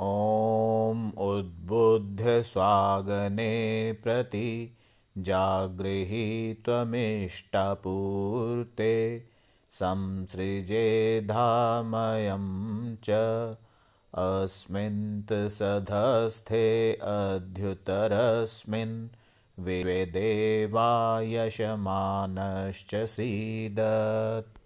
ॐ उद्बुद्धस्वागने प्रति जागृहि त्वमिष्टपूर्ते संसृजेधामयं च अस्मिन् सधस्थे अध्युतरस्मिन् विवेदेवायशमानश्च सीदत्।